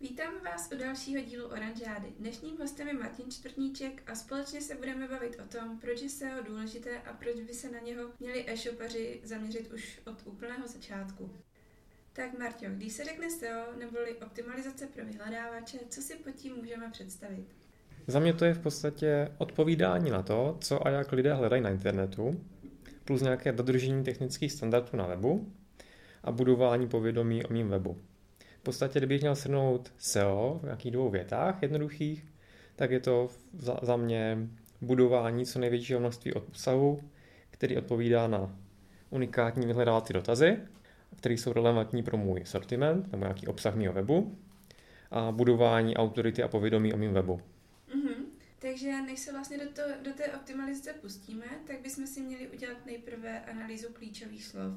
Vítáme vás u dalšího dílu Oranžády. Dnešním hostem je Martin Čtvrtníček a společně se budeme bavit o tom, proč je SEO důležité a proč by se na něho měli e-shopaři zaměřit už od úplného začátku. Tak Marťo, když se řekne SEO neboli optimalizace pro vyhledávače, co si pod tím můžeme představit? Za mě to je v podstatě odpovídání na to, co a jak lidé hledají na internetu, plus nějaké dodržení technických standardů na webu a budování povědomí o mým webu. V podstatě, kdybych měl shrnout SEO v nějakých dvou větách jednoduchých, tak je to za, za mě budování co největšího množství obsahu, který odpovídá na unikátní vyhledávací dotazy, které jsou relevantní pro můj sortiment nebo nějaký obsah mého webu a budování autority a povědomí o mém webu. Mm-hmm. Takže než se vlastně do, to, do té optimalizace pustíme, tak bychom si měli udělat nejprve analýzu klíčových slov.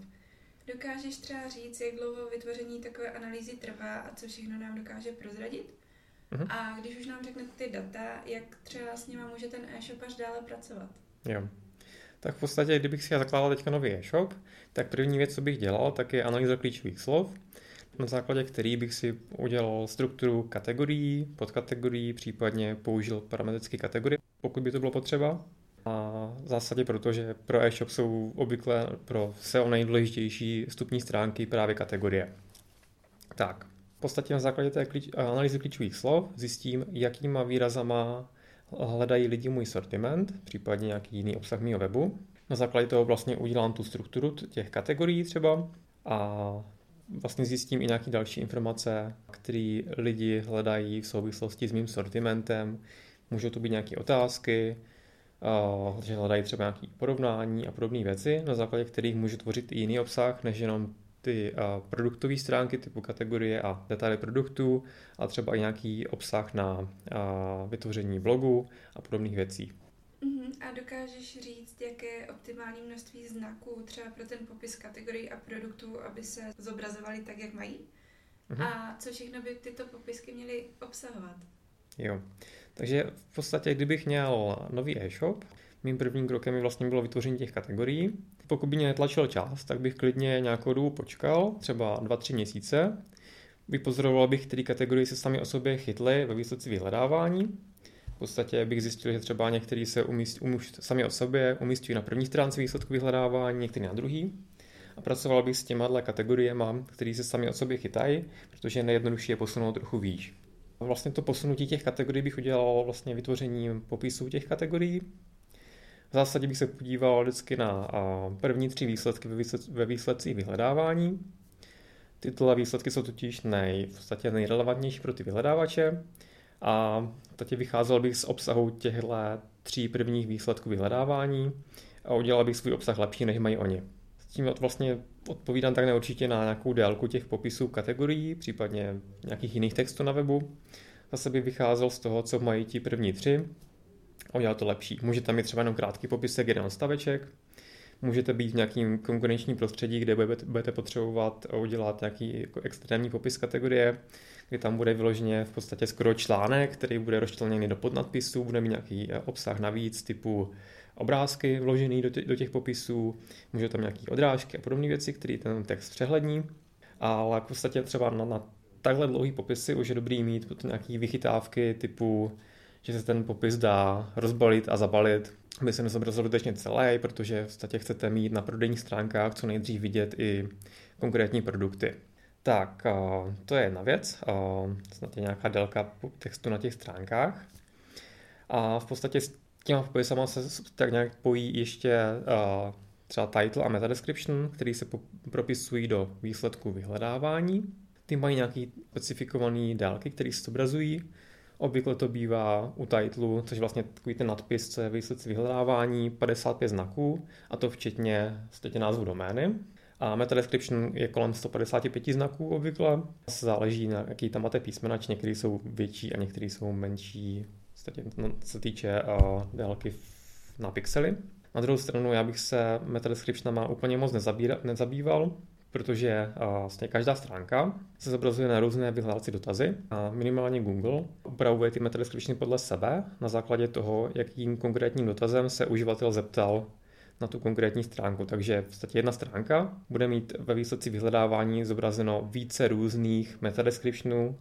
Dokážeš třeba říct, jak dlouho vytvoření takové analýzy trvá a co všechno nám dokáže prozradit? Mm-hmm. A když už nám řeknete ty data, jak třeba s nimi může ten e-shopař dále pracovat? Jo. Tak v podstatě, kdybych si zakládal teďka nový e-shop, tak první věc, co bych dělal, tak je analýza klíčových slov, na základě který bych si udělal strukturu kategorií, podkategorií, případně použil parametrické kategorie, pokud by to bylo potřeba. A v zásadě protože pro e-shop jsou obvykle pro SEO nejdůležitější vstupní stránky právě kategorie. Tak, v podstatě na základě té klíč, analýzy klíčových slov zjistím, jakýma výrazama hledají lidi můj sortiment, případně nějaký jiný obsah mého webu. Na základě toho vlastně udělám tu strukturu těch kategorií třeba a vlastně zjistím i nějaké další informace, které lidi hledají v souvislosti s mým sortimentem. Můžou to být nějaké otázky, že hledají třeba nějaké porovnání a podobné věci, na základě kterých můžu tvořit i jiný obsah, než jenom ty produktové stránky typu kategorie a detaily produktů, a třeba i nějaký obsah na vytvoření blogu a podobných věcí. Uh-huh. A dokážeš říct, jaké je optimální množství znaků třeba pro ten popis kategorií a produktů, aby se zobrazovaly tak, jak mají? Uh-huh. A co všechno by tyto popisky měly obsahovat? Jo, takže v podstatě, kdybych měl nový e-shop, mým prvním krokem by vlastně bylo vytvoření těch kategorií. Pokud by mě netlačil čas, tak bych klidně nějakou dobu počkal, třeba 2-3 měsíce. Vypozoroval bych, které kategorie se sami o sobě chytly ve výsledci vyhledávání podstatě bych zjistil, že třeba některý se umíst, umíst, sami o sobě umístují na první stránce výsledku vyhledávání, některý na druhý. A pracoval bych s těma kategoriemi, které se sami o sobě chytají, protože je nejjednodušší je posunout trochu výš. Vlastně to posunutí těch kategorií bych udělal vlastně vytvořením popisů těch kategorií. V zásadě bych se podíval vždycky na první tři výsledky ve výsledcích vyhledávání. Tyto výsledky jsou totiž nej, v podstatě nejrelevantnější pro ty vyhledávače a teď vycházel bych z obsahu těchto tří prvních výsledků vyhledávání a udělal bych svůj obsah lepší, než mají oni. Tím vlastně odpovídám tak neurčitě na nějakou délku těch popisů kategorií, případně nějakých jiných textů na webu. Zase bych vycházel z toho, co mají ti první tři a udělal to lepší. Může tam mít třeba jenom krátký popisek, jeden staveček, můžete být v nějakým konkurenčním prostředí, kde budete potřebovat udělat nějaký jako extrémní popis kategorie, kdy tam bude vyloženě v podstatě skoro článek, který bude rozčleněný do podnadpisů, bude mít nějaký eh, obsah navíc typu obrázky vložený do, tě, do těch popisů, může tam nějaký odrážky a podobné věci, které ten text přehlední, ale v podstatě třeba na, na takhle dlouhý popisy už je dobrý mít potom nějaký vychytávky typu, že se ten popis dá rozbalit a zabalit, aby se nezobrazil dodatečně celý, protože v podstatě chcete mít na prodejních stránkách co nejdřív vidět i konkrétní produkty. Tak, to je jedna věc, snad je nějaká délka textu na těch stránkách. A v podstatě těma popisama se tak nějak pojí ještě třeba title a meta description, který se propisují do výsledku vyhledávání. Ty mají nějaký specifikovaný délky, které se zobrazují. Obvykle to bývá u titlu, což vlastně takový ten nadpis, co je výsledek vyhledávání, 55 znaků, a to včetně názvu domény. A meta description je kolem 155 znaků obvykle. Záleží na jaký tam máte písmena, či některý jsou větší a některý jsou menší, no, co se týče uh, délky na pixely. Na druhou stranu já bych se meta descriptionama úplně moc nezabýval, protože vlastně každá stránka se zobrazuje na různé vyhledávací dotazy a minimálně Google upravuje ty meta descriptiony podle sebe na základě toho, jakým konkrétním dotazem se uživatel zeptal na tu konkrétní stránku. Takže v podstatě jedna stránka bude mít ve výsledci vyhledávání zobrazeno více různých metadescriptionů,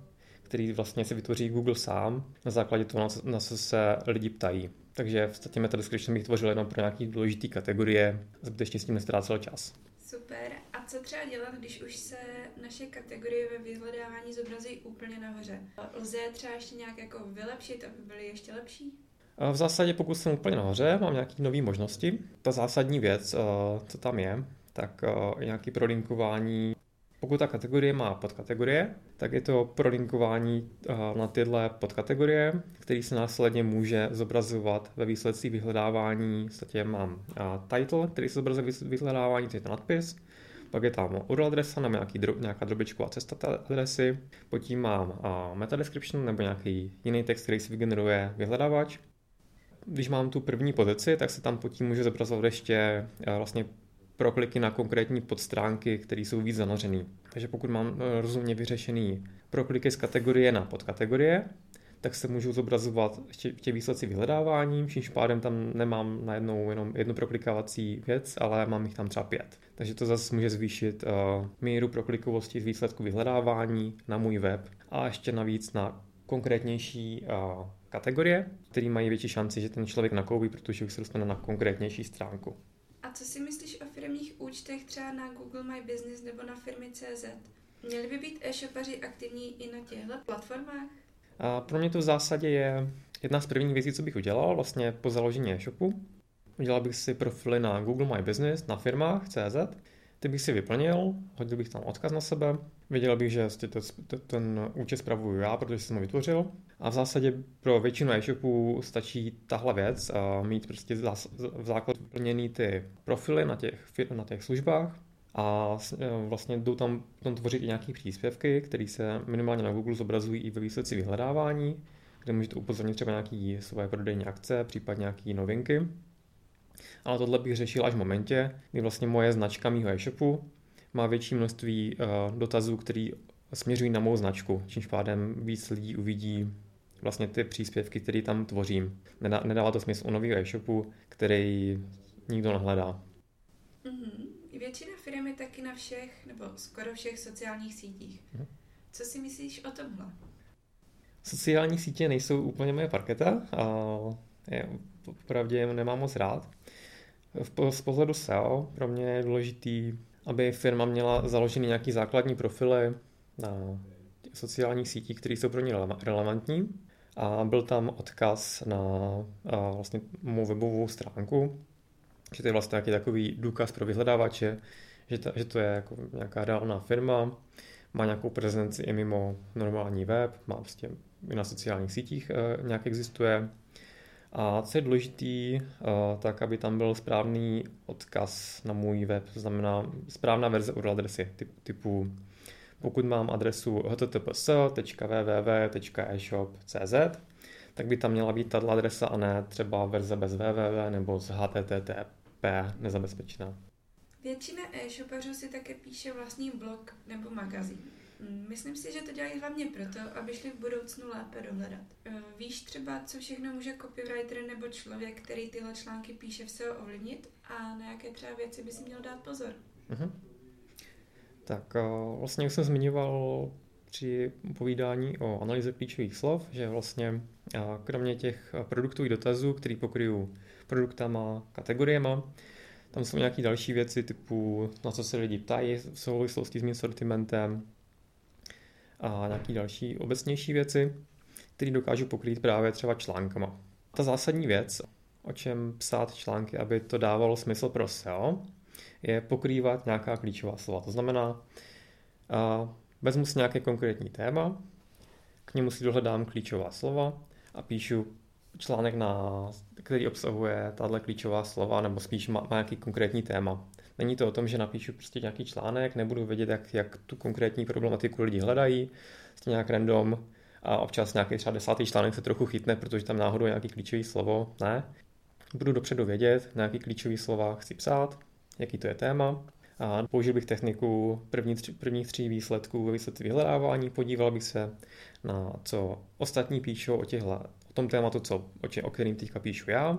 který vlastně si vytvoří Google sám na základě toho, na co se lidi ptají. Takže v podstatě meta description bych tvořil jenom pro nějaký důležitý kategorie, zbytečně s tím nestrácel čas. Super. A co třeba dělat, když už se naše kategorie ve vyhledávání zobrazí úplně nahoře? Lze třeba ještě nějak jako vylepšit, aby byly ještě lepší? V zásadě, pokud jsem úplně nahoře, mám nějaké nové možnosti. Ta zásadní věc, eh, co tam je, tak je nějaké prolinkování pokud ta kategorie má podkategorie, tak je to prolinkování eh, na tyhle podkategorie, který se následně může zobrazovat ve výsledcích vyhledávání. V mám eh, title, který se zobrazuje ve vyhledávání, to je ten nadpis. Pak je tam URL adresa nebo nějaký, nějaká drobičková cesta té adresy. Pod tím mám uh, meta description nebo nějaký jiný text, který si vygeneruje vyhledávač. Když mám tu první pozici, tak se tam pod tím může zobrazovat ještě vlastně pro kliky na konkrétní podstránky, které jsou víc zanořený. Takže pokud mám eh, rozumně vyřešený pro kliky z kategorie na podkategorie, tak se můžu zobrazovat ještě tě výsledci vyhledávání, čímž pádem tam nemám najednou jenom jednu proklikovací věc, ale mám jich tam třeba pět. Takže to zase může zvýšit uh, míru proklikovosti z výsledku vyhledávání na můj web a ještě navíc na konkrétnější uh, kategorie, které mají větší šanci, že ten člověk nakoupí, protože už se dostane na konkrétnější stránku. A co si myslíš firmních účtech třeba na Google My Business nebo na firmy CZ? Měli by být e-shopaři aktivní i na těchto platformách? A pro mě to v zásadě je jedna z prvních věcí, co bych udělal vlastně po založení e-shopu. Udělal bych si profily na Google My Business, na firmách CZ, ty bych si vyplnil, hodil bych tam odkaz na sebe, věděl bych, že ten účet spravuju já, protože jsem ho vytvořil. A v zásadě pro většinu e-shopů stačí tahle věc, a mít prostě v základ vyplněný ty profily na těch, na těch službách a e, vlastně jdou tam tam tvořit i nějaké příspěvky, které se minimálně na Google zobrazují i ve výsledci vyhledávání, kde můžete upozornit třeba nějaké svoje prodejní akce, případně nějaké novinky. Ale tohle bych řešil až v momentě, kdy vlastně moje značka mýho e-shopu má větší množství uh, dotazů, které směřují na mou značku, čímž pádem víc lidí uvidí vlastně ty příspěvky, které tam tvořím. Nedá, nedává to smysl u nového e-shopu, který nikdo nehledá. Mm-hmm. Většina firm je taky na všech, nebo skoro všech sociálních sítích. Mm-hmm. Co si myslíš o tomhle? Sociální sítě nejsou úplně moje parketa a je, popravdě nemám moc rád. Z pohledu SEO pro mě je důležitý, aby firma měla založený nějaký základní profily na sociálních sítích, které jsou pro ně relevantní a byl tam odkaz na vlastně mou webovou stránku, že to je vlastně nějaký takový důkaz pro vyhledávače, že to, že to je jako nějaká reálná firma, má nějakou prezenci i mimo normální web, má prostě i na sociálních sítích e, nějak existuje. A co je důležitý, e, tak aby tam byl správný odkaz na můj web, to znamená správná verze URL adresy typu pokud mám adresu https.www.eshop.cz, tak by tam měla být tato adresa a ne třeba verze bez www nebo z http nezabezpečená. Většina e-shopařů si také píše vlastní blog nebo magazín. Mm, myslím si, že to dělají hlavně proto, aby šli v budoucnu lépe dohledat. E, víš třeba, co všechno může copywriter nebo člověk, který tyhle články píše, v SEO ovlivnit a na jaké třeba věci by si měl dát pozor? Uh-huh. Tak eh, vlastně jak jsem zmiňoval při povídání o analýze klíčových slov, že vlastně eh, kromě těch produktových dotazů, který pokryjí produktama, kategoriema, tam jsou nějaké další věci typu na co se lidi ptají v souvislosti s mým sortimentem a nějaké další obecnější věci, které dokážu pokrýt právě třeba článkama. Ta zásadní věc, o čem psát články, aby to dávalo smysl pro SEO, je pokrývat nějaká klíčová slova. To znamená, vezmu si nějaké konkrétní téma, k němu si dohledám klíčová slova a píšu článek, na, který obsahuje tahle klíčová slova, nebo spíš má, má nějaký konkrétní téma. Není to o tom, že napíšu prostě nějaký článek, nebudu vědět, jak, jak tu konkrétní problematiku lidi hledají, prostě nějak random a občas nějaký třeba desátý článek se trochu chytne, protože tam náhodou je nějaký klíčový slovo. Ne. Budu dopředu vědět, nějaký klíčový slova chci psát, jaký to je téma. A použil bych techniku první tři, prvních tří výsledků ve výsledku vyhledávání, podíval bych se na co ostatní píšou o, těchhle, o tom tématu, co, o, če, o kterým teďka píšu já,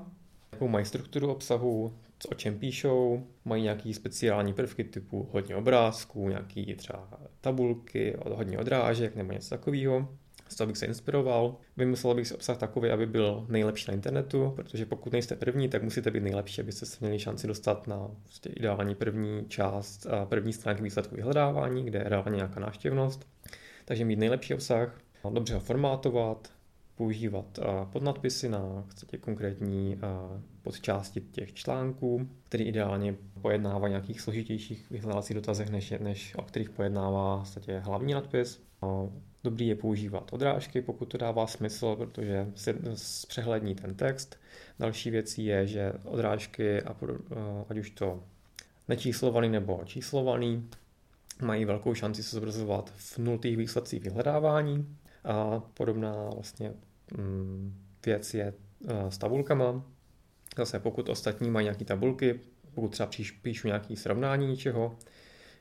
jakou mají strukturu obsahu, co, o čem píšou, mají nějaký speciální prvky typu hodně obrázků, nějaký třeba tabulky, hodně odrážek nebo něco takového. Z toho bych se inspiroval. Vymyslel bych si obsah takový, aby byl nejlepší na internetu, protože pokud nejste první, tak musíte být nejlepší, abyste se měli šanci dostat na prostě ideální první část, první stránky výsledku vyhledávání, kde je reálně nějaká návštěvnost. Takže mít nejlepší obsah, dobře ho formátovat, používat podnadpisy na chcete, konkrétní podčásti těch článků, který ideálně pojednává nějakých složitějších vyhledávacích dotazech, než, než o kterých pojednává chcete, hlavní nadpis. Dobrý je používat odrážky, pokud to dává smysl, protože se zpřehlední ten text. Další věcí je, že odrážky, ať už to nečíslovaný nebo číslovaný, mají velkou šanci se zobrazovat v nultých výsledcích vyhledávání. A podobná vlastně mm, věc je s tabulkama. Zase pokud ostatní mají nějaké tabulky, pokud třeba píšu nějaké srovnání něčeho,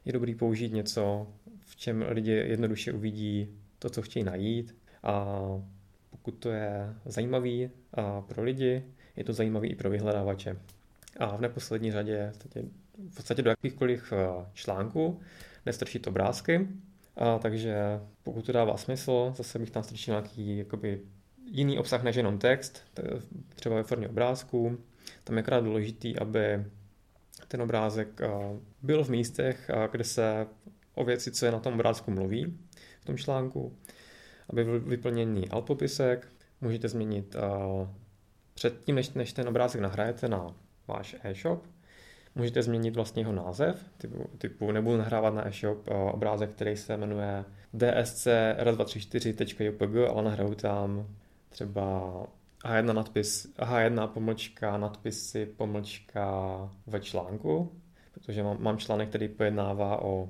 je dobrý použít něco, v čem lidi jednoduše uvidí to, co chtějí najít a pokud to je zajímavý a pro lidi, je to zajímavý i pro vyhledávače. A v neposlední řadě v podstatě do jakýchkoliv článků nestrčit obrázky, a takže pokud to dává smysl, zase bych tam strčil nějaký jakoby, jiný obsah než jenom text, třeba ve formě obrázků. Tam je krát důležitý, aby ten obrázek byl v místech, kde se o věci, co je na tom obrázku mluví, v tom článku, aby byl vyplněný alpopisek. Můžete změnit předtím, než, než ten obrázek nahrajete na váš e-shop, Můžete změnit vlastně jeho název, typu, typu nebudu nahrávat na e-shop obrázek, který se jmenuje dsc r234.jpg, ale nahraju tam třeba H1 nadpis, H1 pomlčka, nadpisy, pomlčka ve článku, protože mám, mám článek, který pojednává o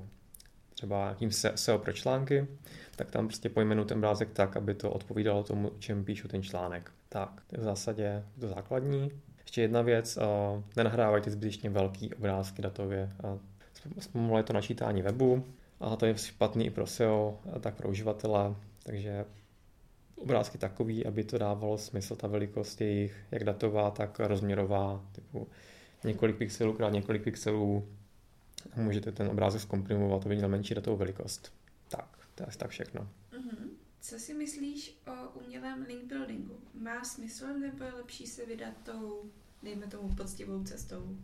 třeba nějakým SEO pro články, tak tam prostě pojmenu ten obrázek tak, aby to odpovídalo tomu, čem píšu ten článek. Tak, v zásadě to základní. Ještě jedna věc, uh, nenahrávajte zbytečně velký obrázky datově. Zpomaluje to načítání webu a to je špatný i pro SEO, tak pro uživatele, takže obrázky takový, aby to dávalo smysl, ta velikost jejich, jak datová, tak rozměrová, typu několik pixelů krát několik pixelů. Můžete ten obrázek zkomprimovat, aby měl menší datovou velikost. Tak, to je asi tak všechno. Mm-hmm. Co si myslíš o umělém link buildingu? Má smysl nebo je lepší se vydat tou, dejme tomu, poctivou cestou?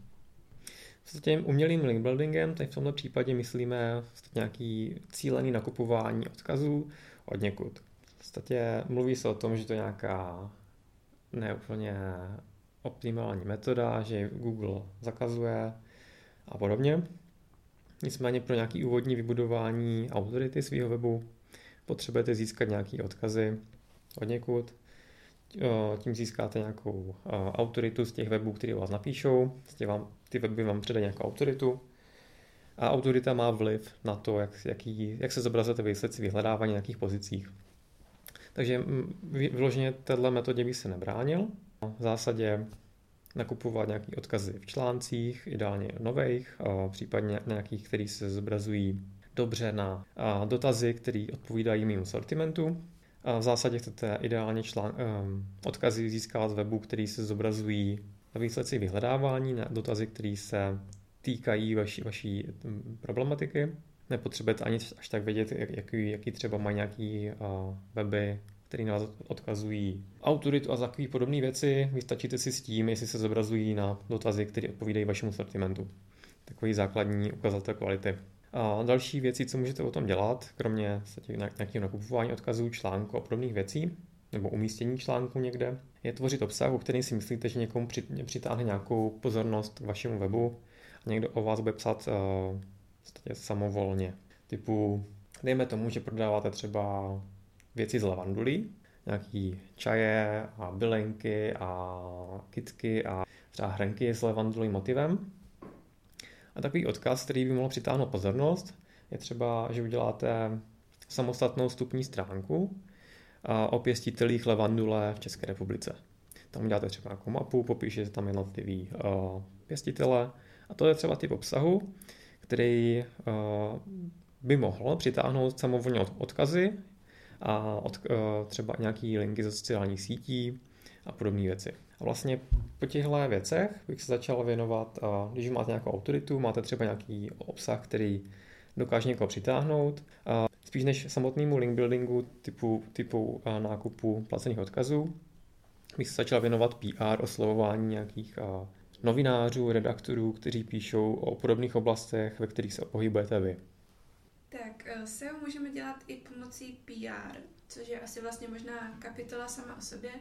S tím umělým link buildingem, tady v tomto případě myslíme nějaký cílený nakupování odkazů od někud. V podstatě mluví se o tom, že to je nějaká neúplně optimální metoda, že Google zakazuje a podobně. Nicméně pro nějaký úvodní vybudování autority svého webu potřebujete získat nějaké odkazy od někud, tím získáte nějakou autoritu z těch webů, které vás napíšou, vám, ty weby vám předají nějakou autoritu a autorita má vliv na to, jak, jaký, jak se zobrazujete výsledci vyhledávání na nějakých pozicích. Takže vyloženě této metodě bych se nebránil. V zásadě nakupovat nějaké odkazy v článcích, ideálně nových, případně nějakých, který se zobrazují dobře na dotazy, které odpovídají mému sortimentu. V zásadě chcete ideálně člán, um, odkazy získávat z webu, který se zobrazují na výsledci vyhledávání, na dotazy, které se týkají vaší, vaší problematiky. Nepotřebujete ani až tak vědět, jak, jaký, jaký třeba mají nějaký weby, které na vás odkazují autoritu a takové podobné věci. Vystačíte si s tím, jestli se zobrazují na dotazy, které odpovídají vašemu sortimentu. Takový základní ukazatel kvality. A další věci, co můžete o tom dělat, kromě nějakého nakupování odkazů, článku a podobných věcí, nebo umístění článku někde, je tvořit obsah, o který si myslíte, že někomu přitáhne nějakou pozornost k vašemu webu a někdo o vás bude psat uh, samovolně. Typu, dejme tomu, že prodáváte třeba věci z lavandulí, nějaký čaje a bylenky a kitky a třeba hrnky s lavandulým motivem a takový odkaz, který by mohl přitáhnout pozornost, je třeba, že uděláte samostatnou stupní stránku o pěstitelích levandule v České republice. Tam uděláte třeba nějakou mapu, popíšete tam jednotlivý pěstitele a to je třeba typ obsahu, který by mohl přitáhnout samovolně odkazy a od, třeba nějaký linky ze sociálních sítí a podobné věci. A vlastně po těchto věcech bych se začal věnovat, když máte nějakou autoritu, máte třeba nějaký obsah, který dokáže někoho přitáhnout, spíš než samotnému link buildingu typu, typu nákupu placených odkazů, bych se začal věnovat PR, oslovování nějakých novinářů, redaktorů, kteří píšou o podobných oblastech, ve kterých se pohybujete vy. Tak eh, SEO můžeme dělat i pomocí PR, což je asi vlastně možná kapitola sama o sobě.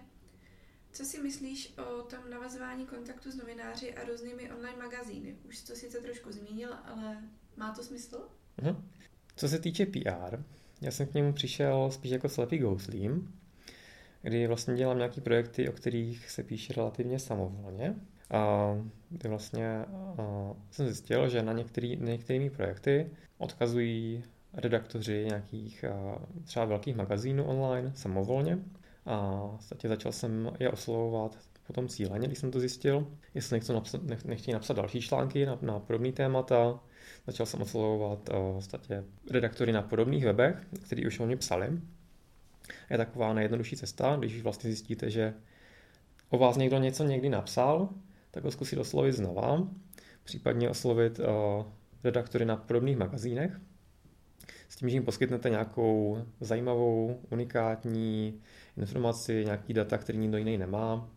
Co si myslíš o tom navazování kontaktu s novináři a různými online magazíny? Už to sice trošku zmínil, ale má to smysl? Mhm. Co se týče PR, já jsem k němu přišel spíš jako slepý gouslím, kdy vlastně dělám nějaké projekty, o kterých se píše relativně samovolně. A kdy vlastně jsem zjistil, že na některý, některými projekty odkazují redaktoři nějakých třeba velkých magazínů online samovolně. A v začal jsem je oslovovat potom cíleně, když jsem to zjistil, jestli nechci napsat, nech, nechtějí napsat další články na, na podobné témata. Začal jsem oslovovat uh, redaktory na podobných webech, kteří už o mě psali. Je taková nejjednodušší cesta, když vlastně zjistíte, že o vás někdo něco někdy napsal, tak ho zkusit oslovit znova, případně oslovit uh, redaktory na podobných magazínech, s tím, že jim poskytnete nějakou zajímavou, unikátní informaci, nějaký data, který nikdo jiný nemá,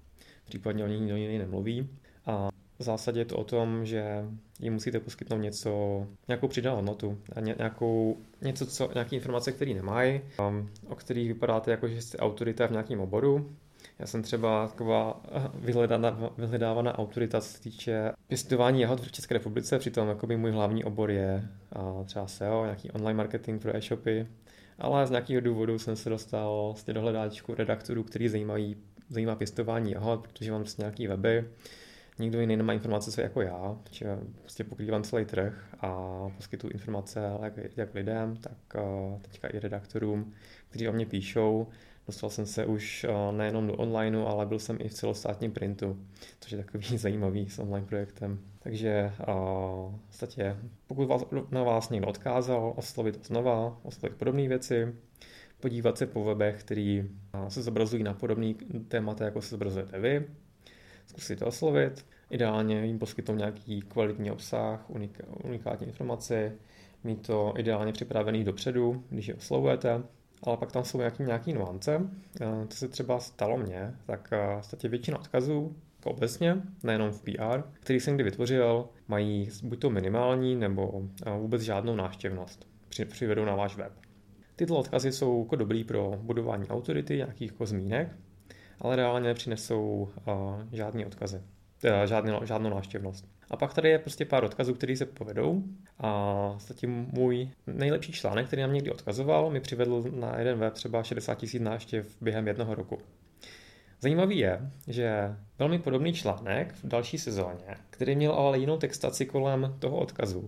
případně o ní nikdo jiný nemluví. A v zásadě je to o tom, že jim musíte poskytnout něco, nějakou přidanou hodnotu, nějakou, něco, co, nějaké informace, které nemají, o kterých vypadáte jako, že jste autorita v nějakém oboru, já jsem třeba taková eh, vyhledávaná, vyhledávaná autorita, co se týče pěstování jahod v České republice, přitom jakoby můj hlavní obor je a třeba SEO, nějaký online marketing pro e-shopy, ale z nějakého důvodu jsem se dostal vlastně do hledáčku redaktorů, který zajímají, zajímá pěstování jahod, protože mám prostě nějaký weby, nikdo jiný nemá informace co jako já, protože prostě pokrývám celý trh a poskytuju informace jak, jak lidem, tak eh, teďka i redaktorům, kteří o mě píšou, Dostal jsem se už eh, nejenom do onlineu, ale byl jsem i v celostátním printu, což je takový zajímavý s online projektem. Takže uh, v podstatě, pokud vás, na vás někdo odkázal, oslovit to znova, oslovit podobné věci, podívat se po webech, který uh, se zobrazují na podobný témata, jako se zobrazujete vy, zkusit to oslovit, ideálně jim poskytnout nějaký kvalitní obsah, unik, unikátní informace, mít to ideálně připravený dopředu, když je oslovujete, ale pak tam jsou nějaký, nějaký nuance. Co se třeba stalo mně, tak v podstatě většina odkazů jako obecně, nejenom v PR, který jsem kdy vytvořil, mají buď to minimální nebo vůbec žádnou návštěvnost. Přivedou na váš web. Tyto odkazy jsou jako dobrý pro budování autority, nějakých jako zmínek, ale reálně nepřinesou žádné odkazy, žádný, žádnou návštěvnost. A pak tady je prostě pár odkazů, které se povedou. A zatím můj nejlepší článek, který nám někdy odkazoval, mi přivedl na jeden web třeba 60 tisíc návštěv během jednoho roku. Zajímavý je, že velmi podobný článek v další sezóně, který měl ale jinou textaci kolem toho odkazu,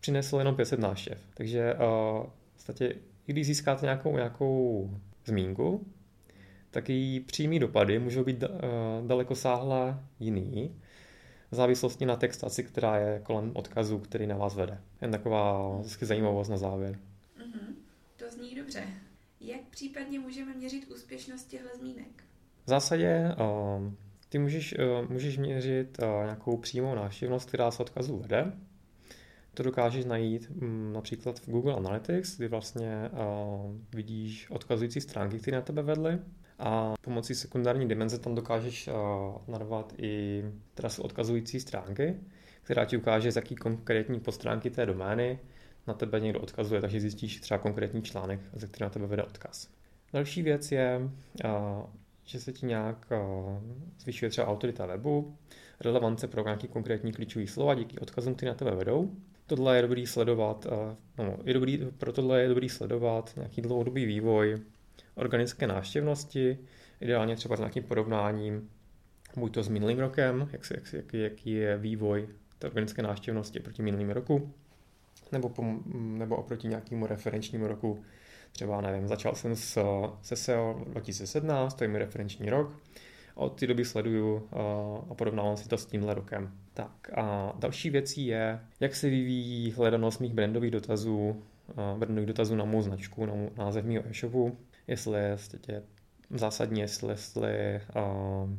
přinesl jenom 500 návštěv. Takže uh, v i když získáte nějakou, nějakou zmínku, tak její přímý dopady můžou být uh, daleko sáhle jiný v závislosti na textaci, která je kolem odkazu, který na vás vede. Jen taková vždycky zajímavost na závěr. Mm-hmm. To zní dobře. Jak případně můžeme měřit úspěšnost těchto zmínek? V zásadě uh, ty můžeš, uh, můžeš měřit uh, nějakou přímou návštěvnost, která se odkazu vede. To dokážeš najít um, například v Google Analytics, kdy vlastně uh, vidíš odkazující stránky, které na tebe vedly a pomocí sekundární dimenze tam dokážeš uh, narvat i trasu odkazující stránky, která ti ukáže, z jaký konkrétní podstránky té domény na tebe někdo odkazuje, takže zjistíš třeba konkrétní článek, ze který na tebe vede odkaz. Další věc je, uh, že se ti nějak uh, zvyšuje třeba autorita webu, relevance pro nějaký konkrétní klíčový slova díky odkazům, které na tebe vedou. Tohle je dobrý sledovat, no, je dobrý, pro tohle je dobrý sledovat nějaký dlouhodobý vývoj organické návštěvnosti, ideálně třeba s nějakým porovnáním buď to s minulým rokem, jak se, jak, jak, jaký je vývoj té organické návštěvnosti proti minulým roku, nebo, po, nebo oproti nějakému referenčnímu roku. Třeba, nevím, začal jsem s, se SEO 2017, to je mi referenční rok, od té doby sleduju a porovnávám si to s tímhle rokem. Tak a další věcí je, jak se vyvíjí hledanost mých brandových dotazů, brandových dotazů na mou značku, na název mého e-shopu, jestli je vlastně zásadní, jestli, jestli uh,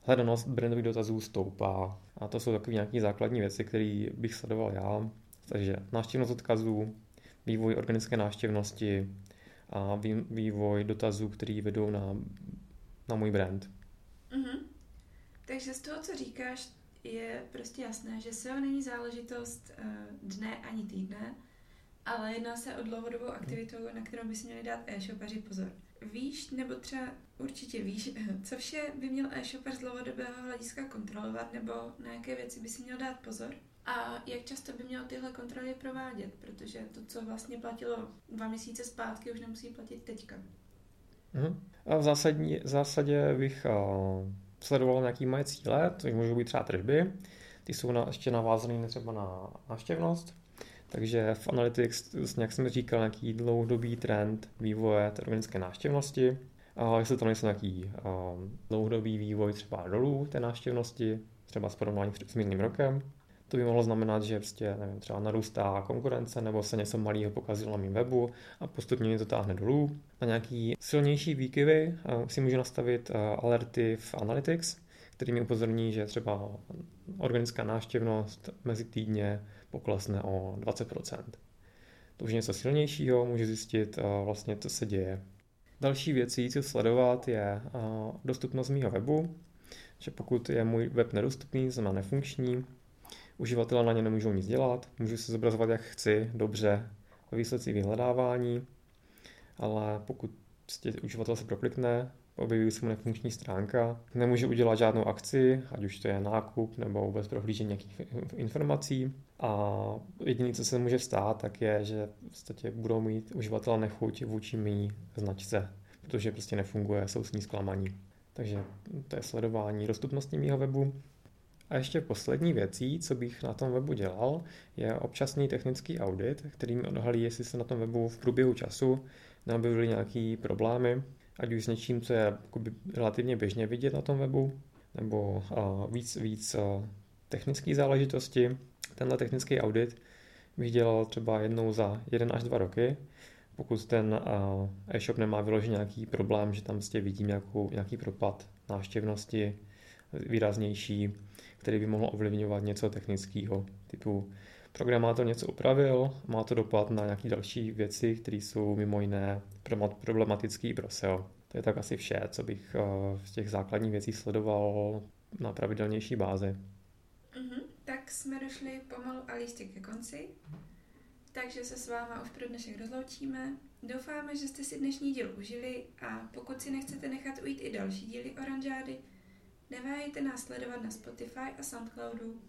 hledanost brandových dotazů stoupá. A to jsou takové nějaké základní věci, které bych sledoval já. Takže návštěvnost odkazů, vývoj organické návštěvnosti a vývoj dotazů, který vedou na, na můj brand. Mm-hmm. Takže z toho, co říkáš, je prostě jasné, že SEO není záležitost uh, dne ani týdne, ale jedná se o dlouhodobou aktivitu, na kterou by si měli dát e-shopaři pozor. Víš, nebo třeba určitě víš, co vše by měl e-shopper z dlouhodobého hlediska kontrolovat, nebo na jaké věci by si měl dát pozor? A jak často by měl tyhle kontroly provádět, protože to, co vlastně platilo dva měsíce zpátky, už nemusí platit teďka. Mhm. A v, zásadní, v zásadě bych uh, sledoval nějaký moje cíle, což můžou být třeba tržby. Ty jsou na, ještě navázané třeba na návštěvnost. Takže v Analytics, jak jsem říkal, nějaký dlouhodobý trend vývoje té organické návštěvnosti. A jestli tam nejsou nějaký um, dlouhodobý vývoj třeba dolů té návštěvnosti, třeba s porovnání s minulým rokem, to by mohlo znamenat, že prostě, nevím, třeba narůstá konkurence nebo se něco malého pokazilo na mém webu a postupně mě to táhne dolů. Na nějaký silnější výkyvy uh, si můžu nastavit uh, alerty v Analytics, který mi upozorní, že třeba organická návštěvnost mezi týdně poklesne o 20%. To už je něco silnějšího, můžu zjistit uh, vlastně, co se děje. Další věcí, co sledovat, je dostupnost mého webu, že pokud je můj web nedostupný, znamená nefunkční, Uživatelé na ně nemůžou nic dělat, můžu se zobrazovat jak chci, dobře, ve výsledcích vyhledávání, ale pokud prostě uživatel se proklikne, objeví se mu nefunkční stránka, nemůže udělat žádnou akci, ať už to je nákup nebo vůbec prohlížení nějakých informací. A jediné, co se může stát, tak je, že v podstatě budou mít uživatel nechuť vůči mý značce, protože prostě nefunguje, jsou s ní zklamaní. Takže to je sledování dostupnosti mého webu. A ještě poslední věcí, co bych na tom webu dělal, je občasný technický audit, který mi odhalí, jestli se na tom webu v průběhu času neobjevily nějaké problémy, ať už s něčím, co je relativně běžně vidět na tom webu, nebo uh, víc, víc uh, technické záležitosti. Tenhle technický audit bych dělal třeba jednou za jeden až dva roky, pokud ten uh, e-shop nemá vyložený nějaký problém, že tam prostě vidím nějakou, nějaký propad návštěvnosti výraznější, který by mohl ovlivňovat něco technického, typu programátor něco upravil, má to dopad na nějaké další věci, které jsou mimo jiné problematické pro SEO. To je tak asi vše, co bych eh, z těch základních věcí sledoval na pravidelnější bázi. Mm-hmm. Tak jsme došli pomalu a lístě ke konci, takže se s váma už pro dnešek rozloučíme. Doufáme, že jste si dnešní díl užili a pokud si nechcete nechat ujít i další díly Oranžády, Neváhejte nás sledovat na Spotify a Soundcloudu.